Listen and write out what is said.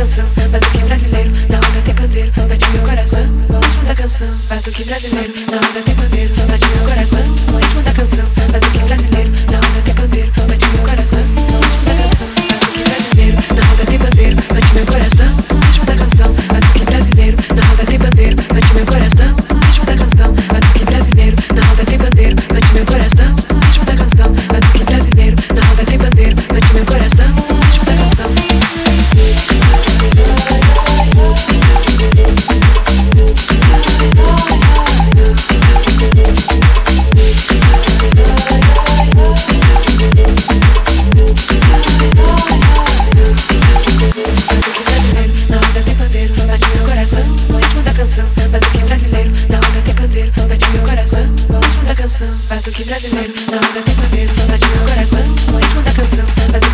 canção, é batuque brasileiro, na onda tem pandeiro, bate meu coração, no ritmo da canção, é batuque brasileiro, na onda tem pandeiro, bate meu coração, no ritmo da canção, é batuque brasileiro, na onda tem pandeiro, bate meu coração. canção, batuque brasileiro, não dá tempo a ver, não de meu coração, o ritmo da canção, batuque